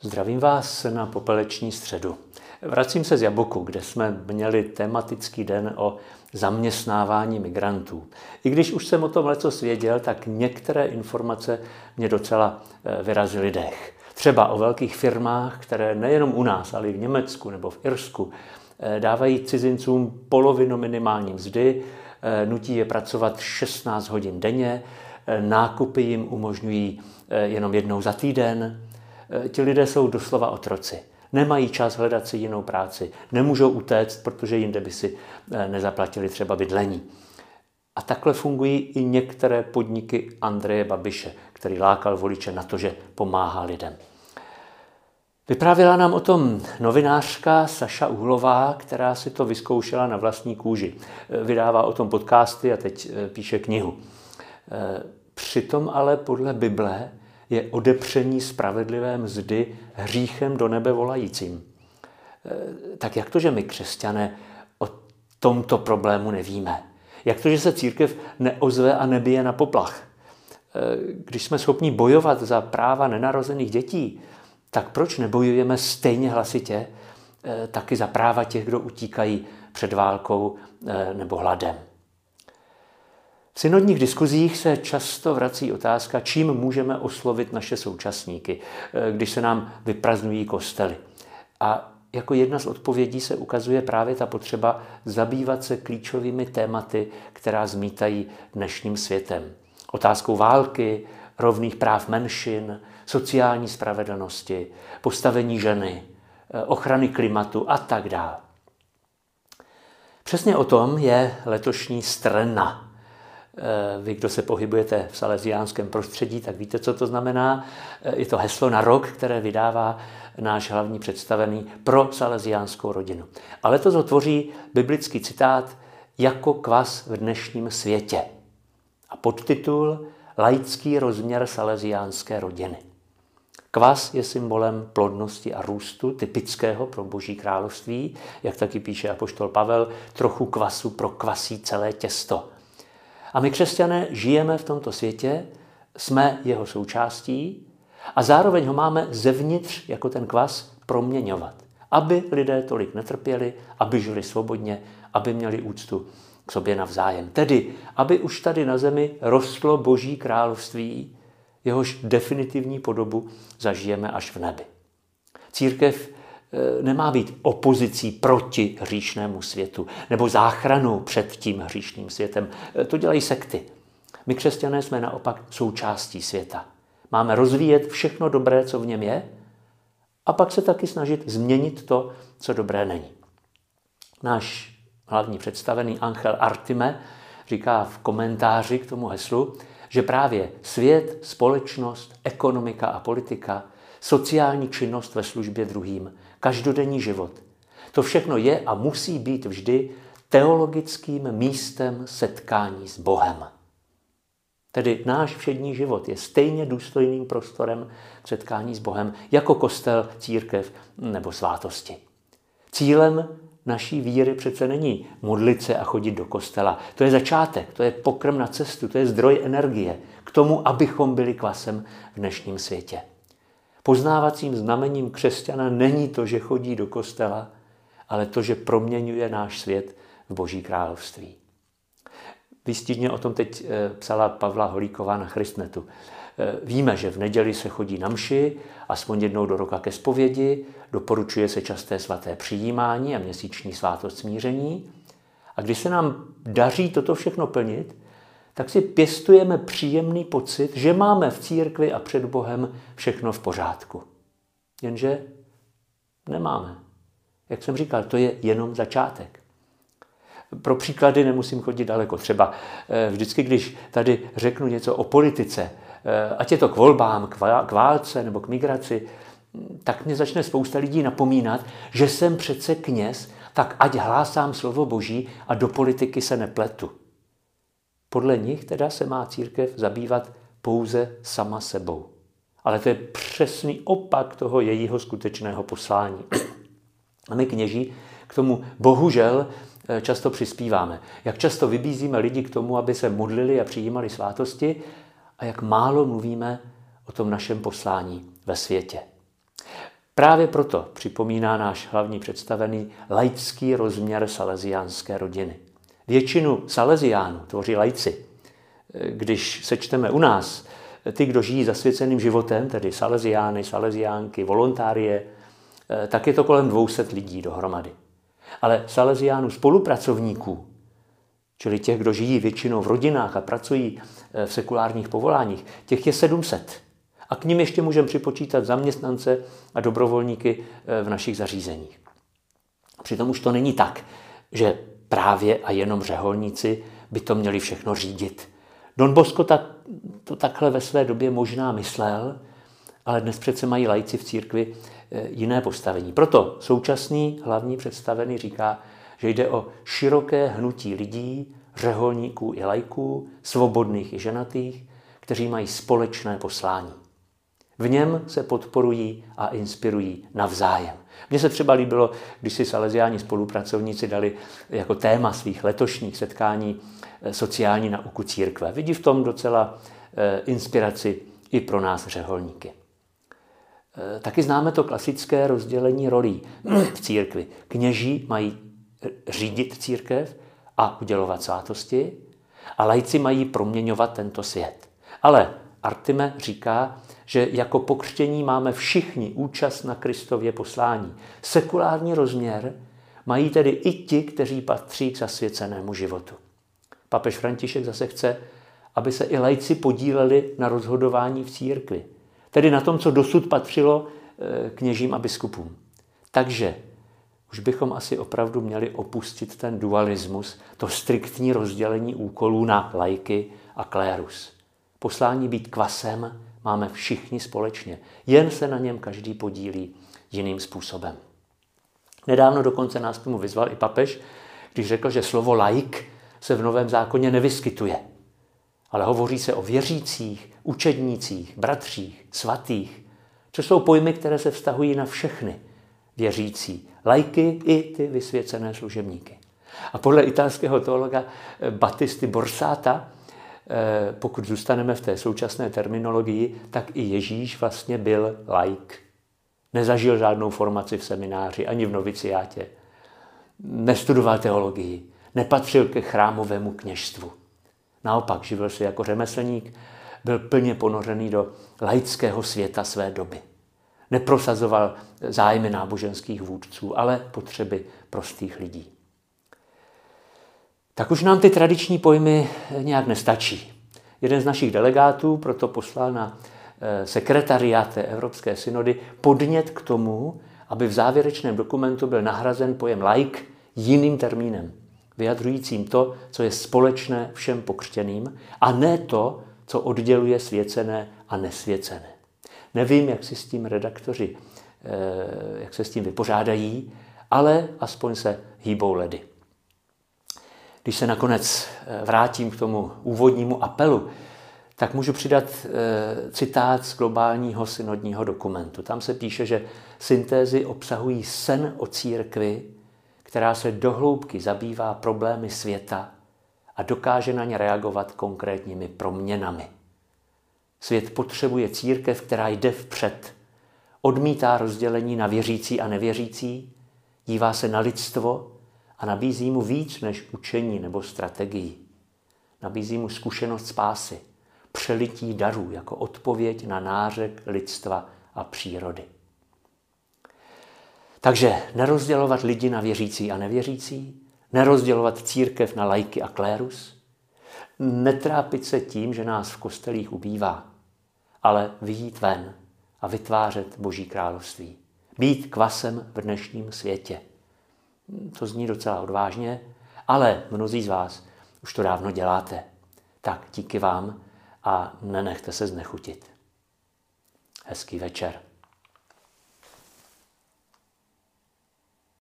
Zdravím vás na popeleční středu. Vracím se z Jaboku, kde jsme měli tematický den o zaměstnávání migrantů. I když už jsem o tom leco svěděl, tak některé informace mě docela eh, vyrazily dech. Třeba o velkých firmách, které nejenom u nás, ale i v Německu nebo v Irsku eh, dávají cizincům polovinu minimální mzdy, eh, nutí je pracovat 16 hodin denně, nákupy jim umožňují jenom jednou za týden, ti lidé jsou doslova otroci. Nemají čas hledat si jinou práci. Nemůžou utéct, protože jinde by si eh, nezaplatili třeba bydlení. A takhle fungují i některé podniky Andreje Babiše, který lákal voliče na to, že pomáhá lidem. Vyprávěla nám o tom novinářka Saša Uhlová, která si to vyzkoušela na vlastní kůži. Eh, vydává o tom podcasty a teď píše knihu. Přitom ale podle Bible je odepření spravedlivé mzdy hříchem do nebe volajícím. E, tak jak to, že my křesťané o tomto problému nevíme? Jak to, že se církev neozve a nebije na poplach? E, když jsme schopni bojovat za práva nenarozených dětí, tak proč nebojujeme stejně hlasitě e, taky za práva těch, kdo utíkají před válkou nebo hladem? V synodních diskuzích se často vrací otázka, čím můžeme oslovit naše současníky, eh, když se nám vypraznují kostely. A jako jedna z odpovědí se ukazuje právě ta potřeba zabývat se klíčovými tématy, která zmítají dnešním světem. Otázkou války, rovných práv menšin, sociální spravedlnosti, postavení ženy, eh, ochrany klimatu a tak dále. Přesně o tom je letošní strna Eh, vy, kdo se pohybujete v salesiánském prostředí, tak víte, co to znamená. Eh, je to heslo na rok, které vydává náš hlavní představený pro salesiánskou rodinu. Ale to tvoří biblický citát jako kvas v dnešním světě. A podtitul Laický rozměr salesiánské rodiny. Kvas je symbolem plodnosti a růstu, typického pro Boží království, jak taky píše apoštol Pavel, trochu kvasu pro kvasí celé těsto. A my křesťané žijeme v tomto světě, jsme jeho součástí a zároveň ho máme zevnitř jako ten kvas proměňovat. Aby lidé tolik netrpěli, aby žili svobodně, aby měli úctu k sobě navzájem. Tedy, aby už tady na zemi rostlo boží království, jehož definitivní podobu zažijeme až v nebi. Církev nemá být opozicí proti hříšnému světu nebo záchranou před tím hříšným světem. Eh, to dělají sekty. My křesťané jsme naopak součástí světa. Máme rozvíjet všechno dobré, co v něm je, a pak se taky snažit změnit to, co dobré není. Náš hlavní představený Angel Artime říká v komentáři k tomu heslu, že právě svět, společnost, ekonomika a politika, sociální činnost ve službě druhým každodenní život. To všechno je a musí být vždy teologickým místem setkání s Bohem. Tedy náš všední život je stejně důstojným prostorem k setkání s Bohem jako kostel, církev nebo svátosti. Cílem naší víry přece není modlit se a chodit do kostela. To je začátek, to je pokrm na cestu, to je zdroj energie k tomu, abychom byli kvasem v dnešním světě. Poznávacím znamením křesťana není to, že chodí do kostela, ale to, že proměňuje náš svět v Boží království. Výstidně o tom teď eh, psala Pavla Holíková na Christnetu. Eh, víme, že v neděli se chodí na mši, aspoň jednou do roka ke zpovědi, doporučuje se časté svaté přijímání a měsíční svátost smíření. A když se nám daří toto všechno plnit, tak si pěstujeme příjemný pocit, že máme v církvi a před Bohem všechno v pořádku. Jenže nemáme. Jak jsem říkal, to je jenom začátek. Pro příklady nemusím chodit daleko. Třeba eh, vždycky, když tady řeknu něco o politice, eh, ať je to k volbám, k válce nebo k migraci, tak mě začne spousta lidí napomínat, že jsem přece kněz, tak ať hlásám slovo Boží a do politiky se nepletu. Podle nich teda se má církev zabývat pouze sama sebou. Ale to je přesný opak toho jejího skutečného poslání. A my kněží k tomu bohužel eh, často přispíváme. Jak často vybízíme lidi k tomu, aby se modlili a přijímali svátosti a jak málo mluvíme o tom našem poslání ve světě. Právě proto připomíná náš hlavní představený laický rozměr salesiánské rodiny. Většinu salesiánů tvoří lajci. Když sečteme u nás ty, kdo žijí zasvěceným životem, tedy salesiány, salesiánky, volontárie, tak je to kolem 200 lidí dohromady. Ale salesiánů spolupracovníků, čili těch, kdo žijí většinou v rodinách a pracují v sekulárních povoláních, těch je 700. A k ním ještě můžeme připočítat zaměstnance a dobrovolníky eh, v našich zařízeních. Přitom už to není tak, že právě a jenom řeholníci by to měli všechno řídit. Don Bosco to takhle ve své době možná myslel, ale dnes přece mají lajci v církvi eh, jiné postavení. Proto současný hlavní představený říká, že jde o široké hnutí lidí, řeholníků i lajků, svobodných i ženatých, kteří mají společné poslání. V něm se podporují a inspirují navzájem. Mně se třeba líbilo, když si salesiáni spolupracovníci dali jako téma svých letošních setkání eh, sociální nauku církve. Vidí v tom docela eh, inspiraci i pro nás řeholníky. Eh, taky známe to klasické rozdělení rolí v církvi. Kněží mají řídit církev a udělovat svátosti a lajci mají proměňovat tento svět. Ale Artime říká, že jako pokřtění máme všichni účast na Kristově poslání. Sekulární rozměr mají tedy i ti, kteří patří k zasvěcenému životu. Papež František zase chce, aby se i lajci podíleli na rozhodování v církvi, tedy na tom, co dosud patřilo eh, kněžím a biskupům. Takže už bychom asi opravdu měli opustit ten dualismus, to striktní rozdělení úkolů na lajky a klérus. Poslání být kvasem máme všichni společně. Jen se na něm každý podílí jiným způsobem. Nedávno dokonce nás tomu vyzval i papež, když řekl, že slovo laik se v Novém zákoně nevyskytuje. Ale hovoří se o věřících, učednících, bratřích, svatých, což jsou pojmy, které se vztahují na všechny věřící, lajky i ty vysvěcené služebníky. A podle italského teologa Batisty Borsata pokud zůstaneme v té současné terminologii, tak i Ježíš vlastně byl laik. Nezažil žádnou formaci v semináři ani v noviciátě. Nestudoval teologii. Nepatřil ke chrámovému kněžstvu. Naopak živil se jako řemeslník, byl plně ponořený do laického světa své doby. Neprosazoval zájmy náboženských vůdců, ale potřeby prostých lidí tak už nám ty tradiční pojmy nějak nestačí. Jeden z našich delegátů proto poslal na eh, sekretariát Evropské synody podnět k tomu, aby v závěrečném dokumentu byl nahrazen pojem like jiným termínem, vyjadřujícím to, co je společné všem pokřtěným, a ne to, co odděluje svěcené a nesvěcené. Nevím, jak si s tím redaktoři, eh, jak se s tím vypořádají, ale aspoň se hýbou ledy. Když se nakonec eh, vrátím k tomu úvodnímu apelu, tak můžu přidat eh, citát z globálního synodního dokumentu. Tam se píše, že syntézy obsahují sen o církvi, která se dohloubky zabývá problémy světa a dokáže na ně reagovat konkrétními proměnami. Svět potřebuje církev, která jde vpřed, odmítá rozdělení na věřící a nevěřící, dívá se na lidstvo nabízí mu víc než učení nebo strategii. Nabízí mu zkušenost spásy, přelití darů jako odpověď na nářek lidstva a přírody. Takže nerozdělovat lidi na věřící a nevěřící, nerozdělovat církev na lajky a klérus, netrápit se tím, že nás v kostelích ubývá, ale vyjít ven a vytvářet Boží království. Být kvasem v dnešním světě. To zní docela odvážně, ale mnozí z vás už to dávno děláte. Tak díky vám a nenechte se znechutit. Hezký večer.